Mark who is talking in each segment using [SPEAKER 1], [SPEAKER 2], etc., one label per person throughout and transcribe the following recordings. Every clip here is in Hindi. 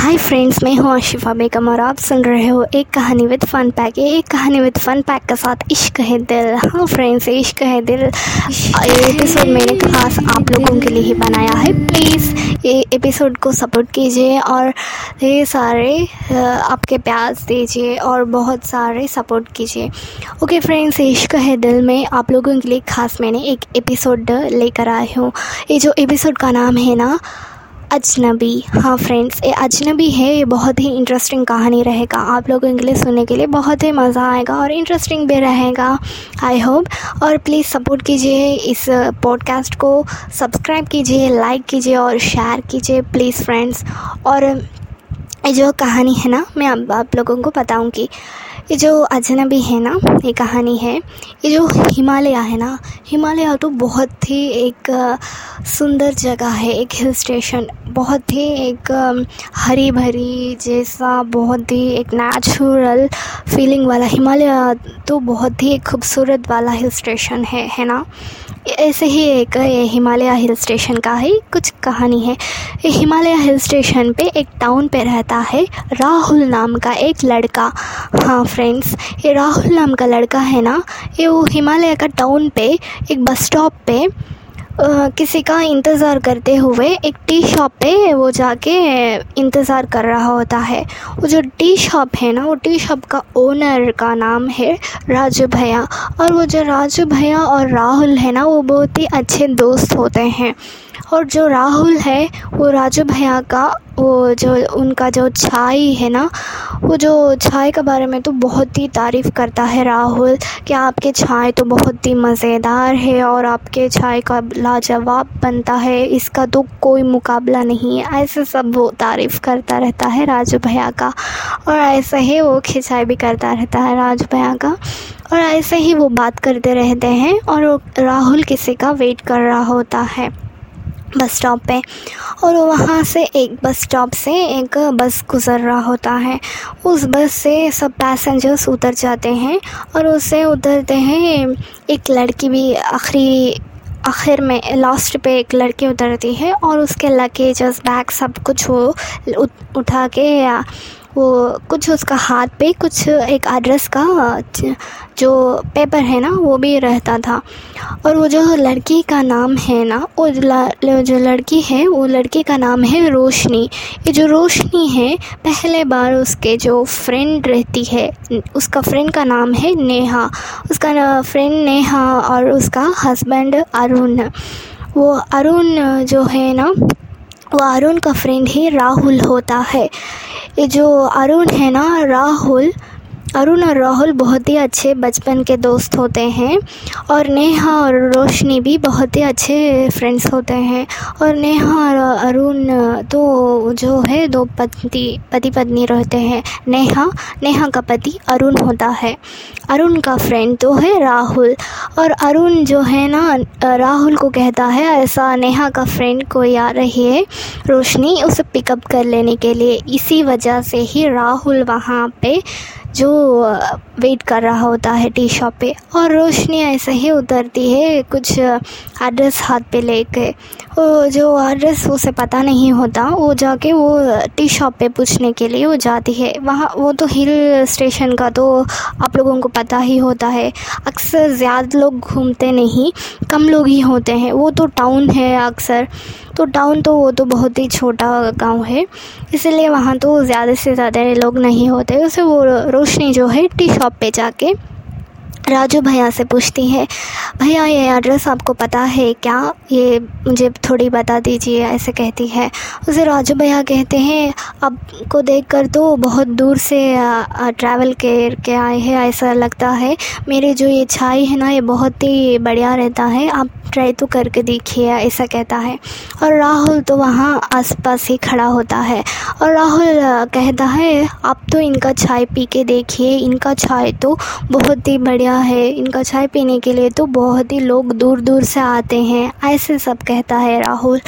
[SPEAKER 1] हाय फ्रेंड्स मैं हूँ आशिफा बेगम और आप सुन रहे हो एक कहानी विद फन पैक ये एक कहानी विद फन पैक के साथ इश्क है दिल। हाँ फ्रेंड्स इश्क है दिल। ये एपिसोड मैंने खास आप लोगों के लिए ही बनाया है। प्लीज़ ये एपिसोड को सपोर्ट कीजिए और ये सारे आपके प्यार दीजिए और बहुत सारे सपोर्ट कीजिए। ओके फ्रेंड्स इश्क है दिल में। आप लोगों के लिए खास मैंने एक एपिसोड लेकर आई हूँ। ये जो एपिसोड का नाम है ना अजनबी हाँ फ्रेंड्स ये अजनबी है, ये बहुत ही इंटरेस्टिंग कहानी रहेगा। आप लोगों के लिए सुनने के लिए बहुत ही मज़ा आएगा और इंटरेस्टिंग भी रहेगा आई होप और प्लीज़ सपोर्ट कीजिए इस पॉडकास्ट को सब्सक्राइब कीजिए लाइक कीजिए और शेयर कीजिए प्लीज़ फ्रेंड्स और ये जो कहानी है ना, मैं अब आप लोगों को बताऊँगी। ये जो अजनबी है ना, ये कहानी है, ये जो हिमालय है ना, हिमालय तो बहुत ही एक सुंदर जगह है, एक हिल स्टेशन बहुत ही एक हरी भरी जैसा, बहुत ही एक नेचुरल फीलिंग वाला, हिमालय तो बहुत ही एक खूबसूरत वाला हिल स्टेशन है है ना? ऐसे ही एक, ये हिमालय हिल स्टेशन का ही कुछ कहानी है। हिमालय हिल स्टेशन पे एक टाउन पे रहता है, राहुल नाम का एक लड़का हाँ फ्रेंड्स ये राहुल नाम का लड़का है ना, ये वो हिमालय का टाउन पे, एक बस स्टॉप पे किसी का इंतज़ार करते हुए एक टी शॉप पे वो जाके इंतज़ार कर रहा होता है। वो जो टी शॉप है ना, वो टी शॉप का ओनर का नाम है राजू भैया। और वो जो राजू भैया और राहुल है ना, वो बहुत ही अच्छे दोस्त होते हैं। और जो राहुल है, वो राजू भैया का, वो जो उनका जो छाई है ना, वो जो चाय के बारे में तो बहुत ही तारीफ़ करता है राहुल कि आपके चाय तो बहुत ही मज़ेदार है और आपके चाय का लाजवाब बनता है, इसका तो कोई मुकाबला नहीं है। ऐसे सब वो तारीफ़ करता रहता है राजू भैया का और ऐसे ही वो खिंचाई भी करता रहता है राजू भैया का और ऐसे ही वो बात करते रहते हैं और राहुल किसी का वेट कर रहा होता है। बस स्टॉप पे। और वहाँ से एक बस स्टॉप से एक बस गुज़र रहा होता है। उस बस से सब पैसेंजर्स उतर जाते हैं और उससे उतरते हैं एक लड़की भी आखिरी, आखिर में लास्ट पे एक लड़की उतरती है और उसके लगेज बैग सब कुछ वो उठा के वो कुछ उसका हाथ पे, कुछ एक एड्रेस का, जो पेपर है ना, वो भी रहता था। और वो जो लड़की का नाम है ना, वो जो लड़की है, वो लड़की का नाम है रोशनी। ये जो रोशनी है, पहले बार उसके जो फ्रेंड रहती है, उसका फ्रेंड का नाम है नेहा। उसका फ्रेंड नेहा और उसका हस्बैंड अरुण। वो अरुण जो है ना वो अरुण का फ्रेंड ही राहुल होता है। ये जो अरुण है ना राहुल अरुण और राहुल बहुत ही अच्छे बचपन के दोस्त होते हैं और नेहा और रोशनी भी बहुत ही अच्छे फ्रेंड्स होते हैं। और नेहा और अरुण तो जो है, दो पति पति पत्नी रहते हैं। नेहा नेहा का पति अरुण होता है। अरुण का फ्रेंड तो है राहुल। और अरुण जो है ना, राहुल को कहता है, ऐसा नेहा का फ्रेंड कोई आ रही है रोशनी, उसे पिकअप कर लेने के लिए। इसी वजह से ही राहुल वहाँ पे जो वेट कर रहा होता है टी शॉप पे और रोशनी ऐसे ही उतरती है कुछ एड्रेस हाथ पे लेके। वो जो एड्रेस उसे पता नहीं होता, वो जाके वो टी शॉप पे पूछने के लिए वो जाती है। वहाँ, वो तो हिल स्टेशन का तो आप लोगों को पता ही होता है। अक्सर ज़्यादा लोग घूमते नहीं, कम लोग ही होते हैं। वो तो टाउन है अक्सर। तो टाउन तो वो तो बहुत ही छोटा गाँव है, इसलिए वहाँ तो ज़्यादा से ज़्यादा लोग नहीं होते, उसे वो रोशनी जो है टी शॉप पे जाके राजू भैया से पूछती है, भैया, ये एड्रेस आपको पता है क्या? ये मुझे थोड़ी बता दीजिए, ऐसे कहती है। उसे राजू भैया कहते हैं, आपको देख कर तो बहुत दूर से ट्रैवल कर के आए हैं, ऐसा लगता है। मेरे जो ये छाई है ना, ये बहुत ही बढ़िया रहता है। आप ट्राई तो करके देखिए, ऐसा कहता है। और राहुल तो वहाँ आसपास ही खड़ा होता है। और राहुल कहता है, आप तो इनका चाय पी के देखिए, इनका चाय तो बहुत ही बढ़िया है इनका चाय पीने के लिए तो बहुत ही लोग दूर दूर से आते हैं। ऐसे सब कहता है राहुल।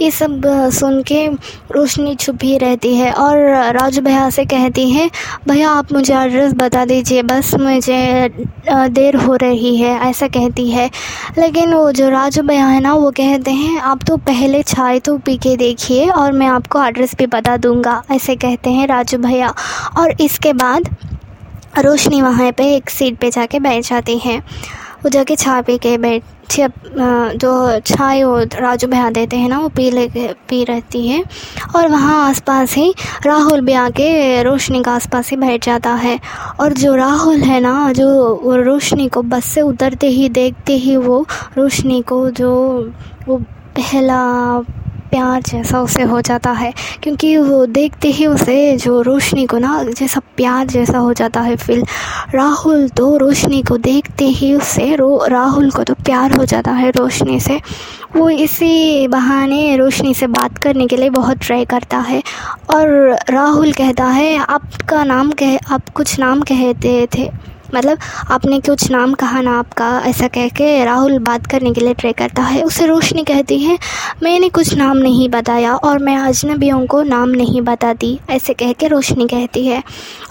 [SPEAKER 1] ये सब सुन के रोशनी छुप रहती है और राजू भैया से कहती है, भैया, आप मुझे एड्रेस बता दीजिए, बस मुझे देर हो रही है, ऐसा कहती है। लेकिन वो जो राजू भैया है ना, वो कहते हैं, आप तो पहले चाय तो पी के देखिए और मैं आपको एड्रेस भी बता दूँगा, ऐसे कहते हैं राजू भैया। और इसके बाद रोशनी वहाँ पे एक सीट पे जाके बैठ जाती है। वो जाके चाय पी के बैठ जो चाय वो राजू बहा देते हैं ना, वो पी ले, पी रहती है। और वहाँ आसपास ही राहुल भी आके रोशनी का आसपास ही बैठ जाता है। और जो राहुल है ना, जो रोशनी को बस से उतरते ही, देखते ही वो रोशनी को जो, वो पहला प्यार जैसा उसे हो जाता है, क्योंकि वो देखते ही उसे जो रोशनी को ना जैसा प्यार जैसा हो जाता है फिर राहुल तो रोशनी को देखते ही उससे रो, राहुल को तो प्यार हो जाता है रोशनी से। वो इसी बहाने रोशनी से बात करने के लिए बहुत ट्राई करता है और राहुल कहता है, आपका नाम कह, आप कुछ नाम कहते थे। मतलब आपने कुछ नाम कहा ना आपका, ऐसा कह के राहुल बात करने के लिए ट्राई करता है। उसे रोशनी कहती है, मैंने कुछ नाम नहीं बताया और मैं अजनबियों को नाम नहीं बताती, ऐसे कह के रोशनी कहती है।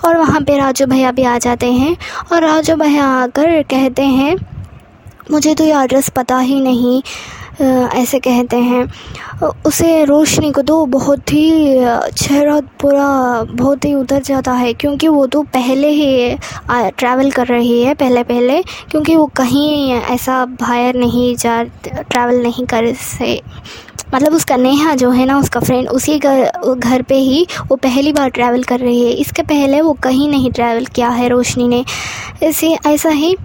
[SPEAKER 1] और वहाँ पे राजू भैया भी आ जाते हैं और राजू भैया आकर कहते हैं, मुझे तो ये एड्रेस पता ही नहीं ऐसे कहते हैं। उसे रोशनी को तो बहुत ही चेहरा पूरा बहुत ही उतर जाता है, क्योंकि वो तो पहले ही ट्रैवल कर रही है पहले पहले क्योंकि वो कहीं ऐसा बाहर नहीं जा ट्रैवल नहीं कर से मतलब उसका नेहा जो है ना, उसका फ्रेंड उसी घर घर पे ही वो पहली बार ट्रैवल कर रही है। इसके पहले वो कहीं नहीं ट्रैवल किया है रोशनी ने। ऐसे, ऐसा ही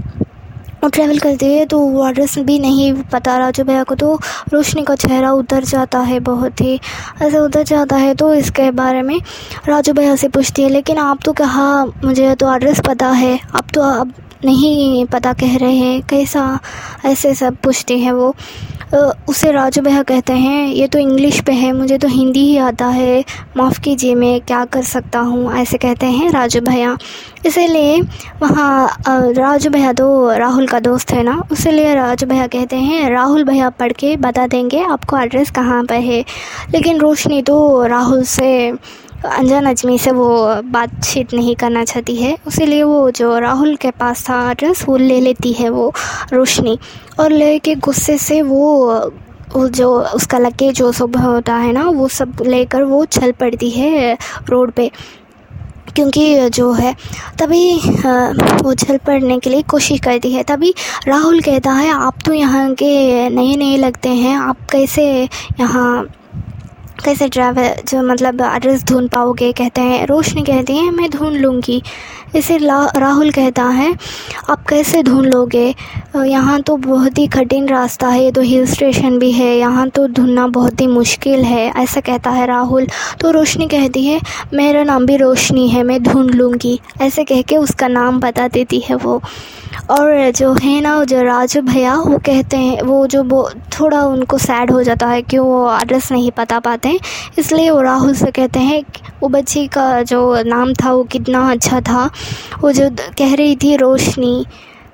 [SPEAKER 1] ट्रैवल करती है तो वो एड्रेस भी नहीं पता राजू भैया को तो रोशनी का चेहरा उतर जाता है बहुत ही। ऐसे उतर जाता है तो इसके बारे में राजू भैया से पूछती है, लेकिन आप तो कहा, मुझे तो एड्रेस पता है। आप तो अब नहीं पता कह रहे हैं, कैसा? ऐसे सब पूछती है वो। उसे राजू भैया कहते हैं। ये तो इंग्लिश पे है, मुझे तो हिंदी ही आता है। माफ़ कीजिए, मैं क्या कर सकता हूँ? ऐसे कहते हैं राजू भैया इसीलिए वहाँ राजू भैया तो राहुल का दोस्त है ना? इसीलिए राजू भैया कहते हैं, राहुल भैया, पढ़ के बता देंगे आपको एड्रेस कहाँ पर है। लेकिन रोशनी तो राहुल से अनजान अजमी से वो बातचीत नहीं करना चाहती है। इसीलिए वो जो राहुल के पास था एड्रेस वो ले लेती है वो रोशनी। और लेके गुस्से से वो वो जो उसका लगे जो सुबह होता है ना, वो सब लेकर वो चल पड़ती है रोड पे। क्योंकि जो है, तभी वो छल पड़ने के लिए कोशिश करती है। तभी राहुल कहता है, आप तो यहाँ के नए नए लगते हैं, आप कैसे यहाँ कैसे ड्राइवर जो मतलब एड्रेस ढूंढ पाओगे, कहते हैं, रोशनी कहती है, मैं ढूंढ लूँगी। इसे राहुल कहता है, आप कैसे ढूंढ लोगे? यहाँ तो बहुत ही कठिन रास्ता है, ये तो हिल स्टेशन भी है, यहाँ तो ढूंढना बहुत ही मुश्किल है, ऐसा कहता है राहुल। तो रोशनी कहती है, मेरा नाम भी रोशनी है, मैं ढूंढ लूँगी, ऐसे कह के उसका नाम बता देती है वो। और जो है ना जो राजू भैया, वो कहते हैं, वो जो वो थोड़ा उनको सैड हो जाता है कि वो एड्रेस नहीं पता पाते इसलिए वो राहुल से कहते हैं वो बच्ची का जो नाम था, वो कितना अच्छा था वो जो कह रही थी रोशनी,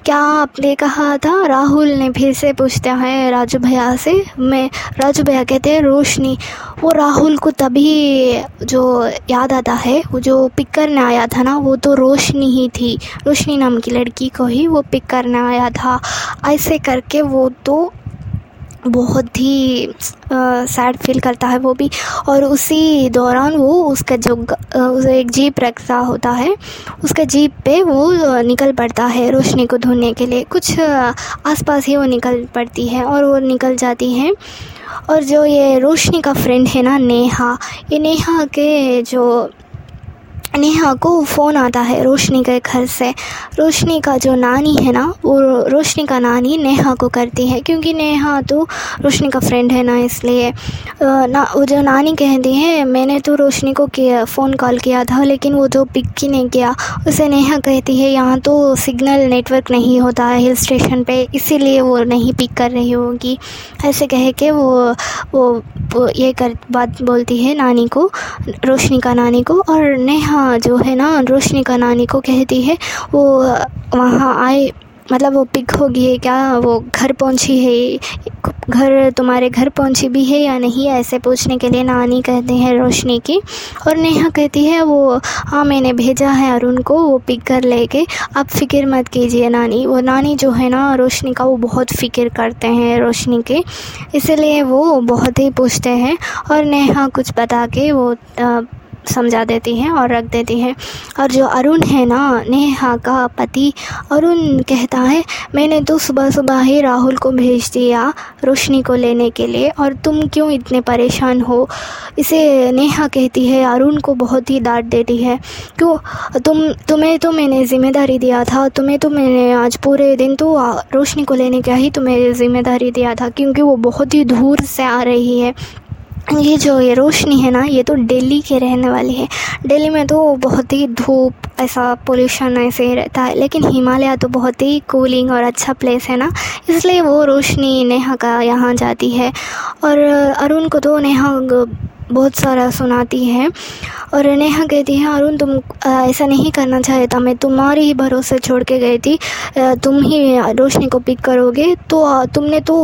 [SPEAKER 1] क्या आपने कहा था? राहुल ने फिर से पूछते हैं राजू भैया से। मैं राजू भैया कहते हैं, रोशनी, वो राहुल को तभी जो याद आता है, वो जो पिक करने आया था ना, वो तो रोशनी ही थी। रोशनी नाम की लड़की को ही वो पिक करने आया था। ऐसे करके वो तो बहुत ही सैड फील करता है वो भी। और उसी दौरान वो उसका जो उसे एक जीप रखा होता है, उसका जीप पे वो निकल पड़ता है रोशनी को ढूँढने के लिए। कुछ आसपास ही वो निकल पड़ती है और वो निकल जाती है। और जो ये रोशनी का फ्रेंड है ना, नेहा, ये नेहा के जो नेहा को फ़ोन आता है रोशनी के घर से। रोशनी का जो नानी है ना वो रोशनी का नानी नेहा को करती है क्योंकि नेहा तो रोशनी का फ्रेंड है ना इसलिए। ना वो जो नानी कहती है मैंने तो रोशनी को किया फ़ोन कॉल किया था लेकिन वो तो पिक ही नहीं किया। उसे नेहा कहती है यहाँ तो सिग्नल नेटवर्क नहीं होता है हिल स्टेशन पे इसीलिए वो नहीं पिक कर रही होगी। ऐसे कह के वो, वो ये कर बात बोलती है नानी को रोशनी का नानी को और नेहा जो है ना, रोशनी का नानी को कहती है, वो वहाँ आए मतलब वो पिक होगी है क्या? वो घर पहुँची है, घर तुम्हारे घर पहुँची भी है या नहीं? ऐसे पूछने के लिए नानी कहते हैं रोशनी की। और नेहा कहती है, वो हाँ मैंने भेजा है अरुण को, वो पिक कर लेके। आप फ़िक्र मत कीजिए नानी। वो नानी जो है ना, रोशनी का वो बहुत फ़िक्र करते हैं रोशनी के। इसलिए वो बहुत ही पूछते हैं। और नेहा कुछ बता के वो समझा देती हैं और रख देती हैं। और जो अरुण है ना, नेहा का पति, अरुण कहता है, मैंने तो सुबह सुबह ही राहुल को भेज दिया रोशनी को लेने के लिए और तुम क्यों इतने परेशान हो? इसे नेहा कहती है, अरुण को बहुत ही डांट देती है। क्यों? तुम, तुम्हें तो मैंने ज़िम्मेदारी दिया था, तुम्हें तो मैंने आज पूरे दिन तो रोशनी को लेने का ही तुम्हें ज़िम्मेदारी दिया था, क्योंकि वो बहुत ही दूर से आ रही है। ये जो ये रोशनी है ना, ये तो दिल्ली के रहने वाली है। दिल्ली में तो बहुत ही धूप, ऐसा पोल्यूशन ऐसे ही रहता है, लेकिन हिमालय तो बहुत ही कूलिंग और अच्छा प्लेस है ना। इसलिए वो रोशनी नेहा का यहाँ जाती है। और अरुण को तो नेहा बहुत सारा सुनाती है और नेहा कहती है, अरुण, तुम ऐसा नहीं करना चाहे था। मैं तुम्हारे ही भरोसे छोड़ के गई थी। तुम ही रोशनी को पिक करोगे तो तुमने तो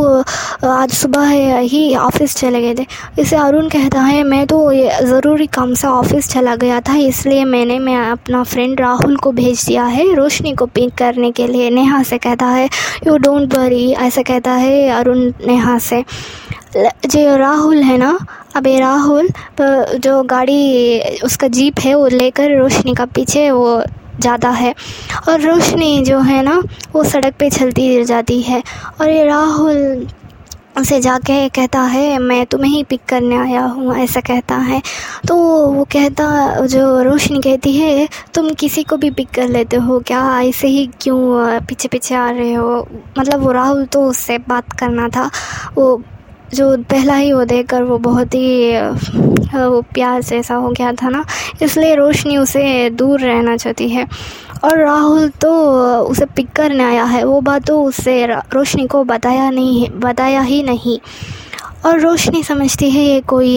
[SPEAKER 1] आज सुबह ही ऑफ़िस चले गए थे। इसे अरुण कहता है, मैं तो ज़रूरी काम से ऑफ़िस चला गया था, इसलिए मैंने, मैं अपना फ्रेंड राहुल को भेज दिया है रोशनी को पिक करने के लिए। नेहा से कहता है यू डोंट वरी ऐसा कहता है अरुण नेहा से। जो राहुल है ना अबे राहुल जो गाड़ी, उसका जीप है, वो लेकर रोशनी का पीछे, वो जाता है। और रोशनी जो है ना, वो सड़क पे चलती जाती है। और ये राहुल उसे जाके कहता है, मैं तुम्हें ही पिक करने आया हूँ, ऐसा कहता है। तो वो कहता, जो रोशनी कहती है, तुम किसी को भी पिक कर लेते हो, क्या ऐसे ही क्यों पीछे पीछे आ रहे हो? मतलब वो राहुल तो उससे बात करना था। वो जो पहला ही वो देखकर वो बहुत ही वो प्यार से ऐसा हो गया था ना, इसलिए रोशनी उसे दूर रहना चाहती है। और राहुल तो उसे पिक करने आया है। वो बात तो उसे रोशनी को बताया नहीं, बताया ही नहीं। और रोशनी समझती है, ये कोई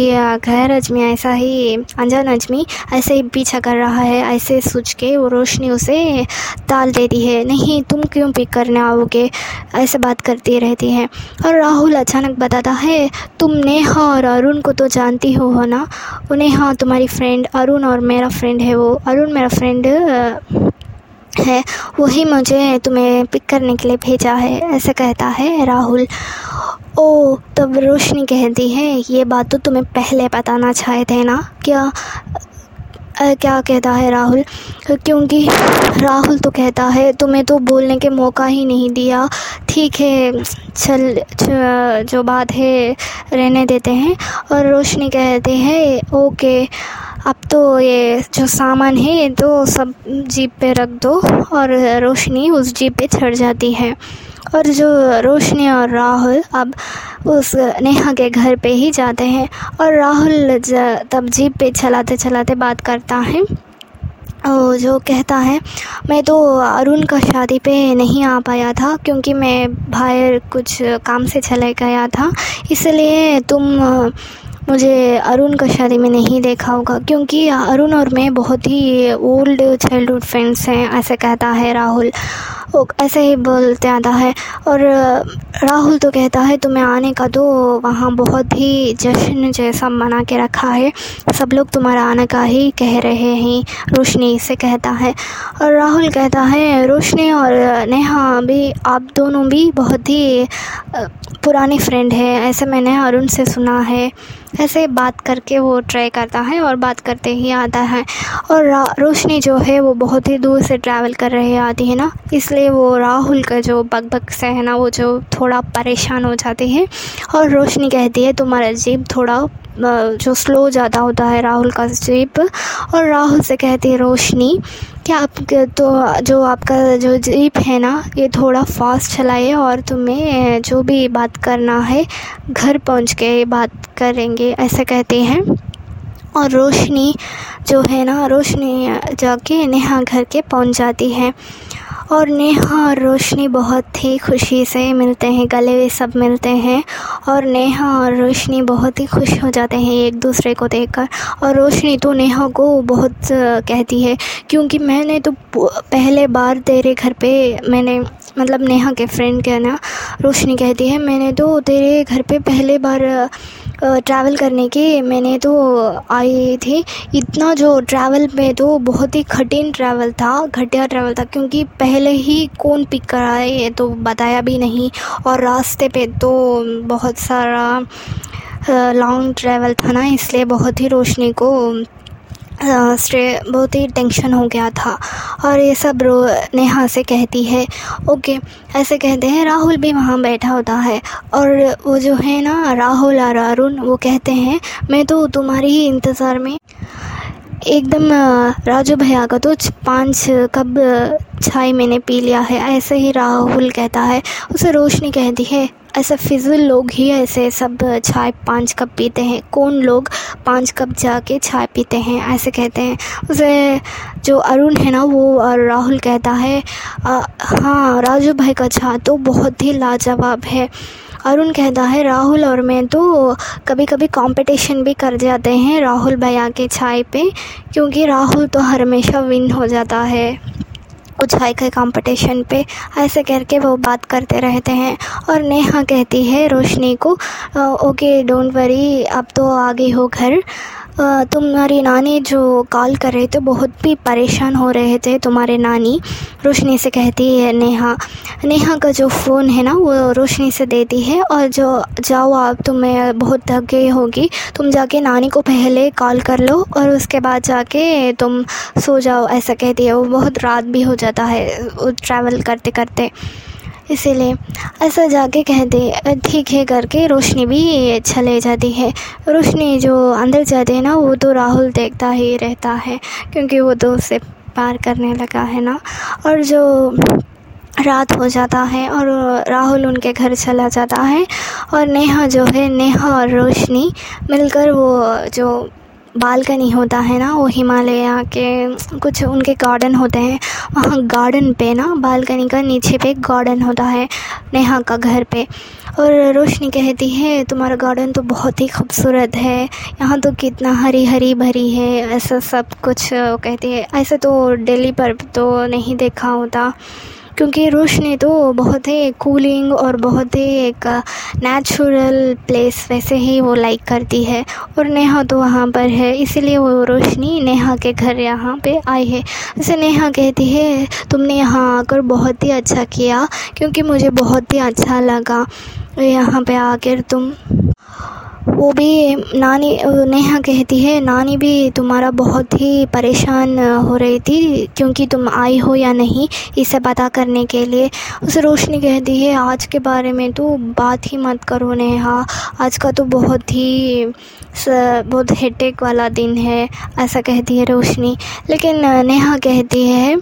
[SPEAKER 1] गैर अजमी, ऐसा ही अनजान अजमी, ऐसे ही पीछा कर रहा है, ऐसे सोच के वो रोशनी उसे टाल देती है, नहीं, तुम क्यों पिक करने आओगे? ऐसे बात करती रहती है। और राहुल अचानक बताता है तुम नेहा और अरुण को तो जानती हो हो ना? नेहा तुम्हारी फ्रेंड अरुण और मेरा फ्रेंड है वो। अरुण मेरा फ्रेंड है, वही मुझे तुम्हें पिक करने के लिए भेजा है, ऐसे कहता है राहुल। ओ तब रोशनी कहती है ये बात तो तुम्हें पहले बताना चाहे थे ना? क्या आ, क्या कहता है राहुल? क्योंकि राहुल तो कहता है तुम्हें तो बोलने के मौका ही नहीं दिया। ठीक है चल जो बात है रहने देते हैं। और रोशनी कहते हैं ओके अब तो ये जो सामान है तो सब जीप पे रख दो। और रोशनी उस जीप पे चढ़ जाती है। और जो रोशनी और राहुल अब उस नेहा के घर पे ही जाते हैं और राहुल तब जीप पे चलाते चलाते बात करता है। और जो कहता है, मैं तो अरुण का शादी पे नहीं आ पाया था क्योंकि मैं बाहर कुछ काम से चले गया था। इसलिए तुम, मुझे अरुण का शादी में नहीं देखा होगा क्योंकि अरुण और मैं बहुत ही ओल्ड चाइल्डहुड फ्रेंड्स हैं, ऐसे कहता है राहुल। वो ऐसे ही बोलते आता है और राहुल तो कहता है, तुम्हें आने का तो वहाँ बहुत ही जश्न जैसा मना के रखा है। सब लोग तुम्हारा आने का ही कह रहे हैं, रोशनी से कहता है। और राहुल कहता है, रोशनी और नेहा भी, आप दोनों भी बहुत ही पुरानी फ्रेंड है, ऐसे मैंने अरुण से सुना है। ऐसे बात करके वो ट्राई करता है और बात करते ही आता है। और रोशनी जो है, वो बहुत ही दूर से ट्रैवल कर रही आती है ना, इसलिए वो राहुल का जो बग बग से है ना, वो जो थोड़ा परेशान हो जाती है और रोशनी कहती है, तुम्हारा जीप थोड़ा जो स्लो ज़्यादा होता है राहुल का जीप। और राहुल से कहती है, रोशनी, क्या आप तो जो आपका जो जीप है ना, ये थोड़ा फास्ट चलाए और तुम्हें जो भी बात करना है, घर पहुँच के बात करेंगे, ऐसा कहते हैं। और रोशनी जो है ना, रोशनी जाके नेहा घर के पहुँच जाती है। और नेहा और रोशनी बहुत ही खुशी से मिलते हैं, गले सब मिलते हैं। और नेहा और रोशनी बहुत ही खुश हो जाते हैं एक दूसरे को देखकर। और रोशनी तो नेहा को बहुत कहती है, क्योंकि मैंने तो पहले बार तेरे घर पे मैंने मतलब नेहा के फ्रेंड के ना? रोशनी कहती है, मैंने तो तेरे घर पे पहले बार ट्रैवल करने की, मैंने तो आई थी। इतना जो ट्रैवल में तो बहुत ही कठिन ट्रैवल था, घटिया ट्रैवल था, क्योंकि पहले ही कौन पिक कराए, ये तो बताया भी नहीं। और रास्ते पे तो बहुत सारा लॉन्ग ट्रैवल था ना, इसलिए बहुत ही रोशनी को स्ट्रे, बहुत ही टेंशन हो गया था। और ये सब रो, नेहा से कहती है, ओके। ऐसे कहते हैं, राहुल भी वहाँ बैठा होता है। और वो जो है ना, राहुल और अरुण, वो कहते हैं, मैं तो तुम्हारी ही इंतज़ार में एकदम राजू भैया का तो पाँच कब चाय मैंने पी लिया है। ऐसे ही राहुल कहता है, उसे रोशनी कहती है ऐसा फिजूल लोग ही ऐसे सब चाय पाँच कप पीते हैं। कौन लोग पाँच कप जाके चाय पीते हैं? ऐसे कहते हैं। उसे जो अरुण है ना वो राहुल कहता है आ, हाँ राजू भाई का चाय तो बहुत ही लाजवाब है। अरुण कहता है राहुल और मैं तो कभी कभी कंपटीशन भी कर जाते हैं राहुल भैया के चाय पे क्योंकि राहुल तो हमेशा विन हो जाता है। कुछ हाई के कंपटीशन पे ऐसे करके वो बात करते रहते हैं। और नेहा कहती है, रोशनी को ओके डोंट वरी अब तो आगे हो घर। तुम्हारी नानी जो कॉल कर रहे थे, बहुत भी परेशान हो रहे थे तुम्हारे नानी। रोशनी से कहती है, नेहा नेहा का जो फ़ोन है ना, वो रोशनी से देती है और जो, जाओ आप, तुम्हें बहुत थक गई होगी। तुम जाके नानी को पहले कॉल कर लो और उसके बाद जाके तुम सो जाओ, ऐसा कहती है। वो बहुत रात भी हो जाता है ट्रैवल करते करते इसीलिए ऐसा जाके कहते ठीक है करके रोशनी भी चले जाती है। रोशनी जो अंदर जाती है ना, वो तो राहुल देखता ही रहता है, क्योंकि वो तो उससे पार करने लगा है ना। और जो रात हो जाता है और राहुल उनके घर चला जाता है, और नेहा जो है, नेहा और रोशनी मिलकर वो जो बालकनी होता है ना, वो हिमालय के कुछ उनके गार्डन होते हैं। वहाँ गार्डन पे ना, बालकनी का नीचे पे गार्डन होता है, नेहा का घर पे। और रोशनी कहती है, तुम्हारा गार्डन तो बहुत ही खूबसूरत है। यहाँ तो कितना हरी हरी भरी है, ऐसा सब कुछ। कहती है, ऐसे तो दिल्ली पर तो नहीं देखा होता। क्योंकि रोशनी तो बहुत ही कूलिंग और बहुत ही एक नेचुरल प्लेस वैसे ही वो लाइक करती है। और नेहा तो वहाँ पर है, इसीलिए वो रोशनी नेहा के घर यहाँ पे आई है। जैसे नेहा कहती है, तुमने यहाँ आकर बहुत ही अच्छा किया, क्योंकि मुझे बहुत ही अच्छा लगा। यहाँ पे आकर तुम वो भी नानी, नेहा कहती है, नानी भी तुम्हारा बहुत ही परेशान हो रही थी, क्योंकि तुम आई हो या नहीं, इसे पता करने के लिए। उसे रोशनी कहती है, आज के बारे में तो बात ही मत करो, नेहा। आज का तो बहुत ही बहुत हेटेक वाला दिन है, ऐसा कहती है रोशनी। लेकिन नेहा कहती है,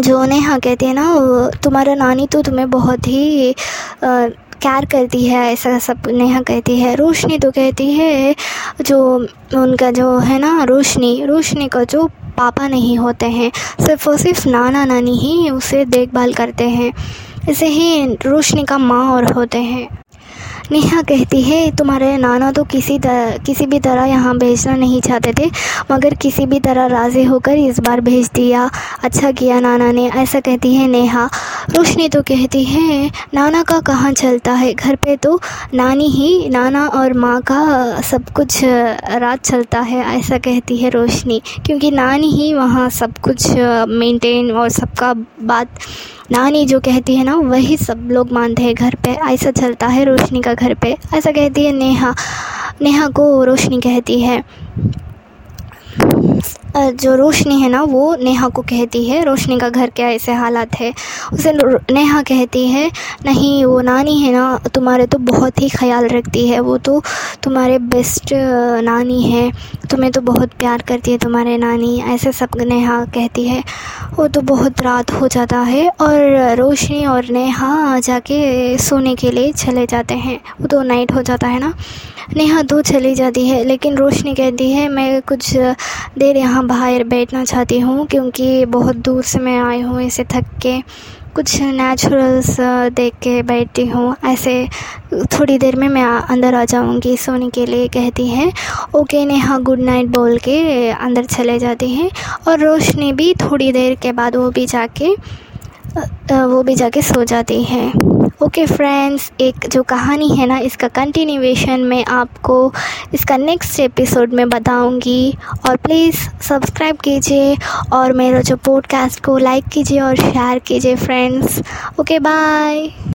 [SPEAKER 1] जो नेहा कहती है ना तुम्हारा नानी तो तुम्हें बहुत ही केयर करती है, ऐसा सब नेहा कहती है, रोशनी तो कहती है जो उनका जो है ना, रोशनी रोशनी का जो पापा नहीं होते हैं, सिर्फ़ और सिर्फ़ नाना नानी ही उसे देखभाल करते हैं। ऐसे ही रोशनी का माँ और होते हैं। नेहा कहती है, तुम्हारे नाना तो किसी तरह किसी भी तरह यहाँ भेजना नहीं चाहते थे, मगर किसी भी तरह राज़ी होकर इस बार भेज दिया अच्छा किया नाना ने। ऐसा कहती है नेहा। रोशनी तो कहती है, नाना का कहाँ चलता है? घर पे तो नानी ही, नाना और माँ का सब कुछ, रात चलता है। ऐसा कहती है रोशनी, क्योंकि नानी ही वहाँ सब कुछ मेंटेन और सबका बात नानी जो कहती है ना, वही सब लोग मानते हैं घर पे। ऐसा चलता है रोशनी का घर पे। ऐसा कहती है नेहा। नेहा को रोशनी कहती है। जो रोशनी है ना, वो नेहा को कहती है। रोशनी का घर क्या ऐसे हालात है। उसे नेहा कहती है, नहीं, वो नानी है ना, तुम्हारे तो बहुत ही ख्याल रखती है। वो तो तुम्हारे बेस्ट नानी है। तुम्हें तो बहुत प्यार करती है तुम्हारे नानी। ऐसे सब नेहा कहती है। वो तो बहुत रात हो जाता है और रोशनी और नेहा जाके सोने के लिए चले जाते हैं। वो तो नाइट हो जाता है ना। नेहा दो चली जाती है, लेकिन रोशनी कहती है, मैं कुछ देर यहाँ बाहर बैठना चाहती हूँ क्योंकि बहुत दूर से मैं आई हूँ इसे थक के। कुछ नेचुरल्स देख के बैठती हूँ। ऐसे थोड़ी देर में मैं अंदर आ जाऊँगी सोने के लिए, कहती हैं। ओके, नेहा गुड नाइट बोल के अंदर चले जाती हैं। और रोशनी भी थोड़ी देर के बाद वो भी जाके वो भी जाके सो जाती है। ओके फ्रेंड्स एक जो कहानी है ना, इसका कंटिन्यूएशन मैं आपको इसका नेक्स्ट एपिसोड में बताऊँगी। और प्लीज़ सब्सक्राइब कीजिए और मेरा जो पॉडकास्ट को लाइक कीजिए और शेयर कीजिए फ्रेंड्स ओके बाय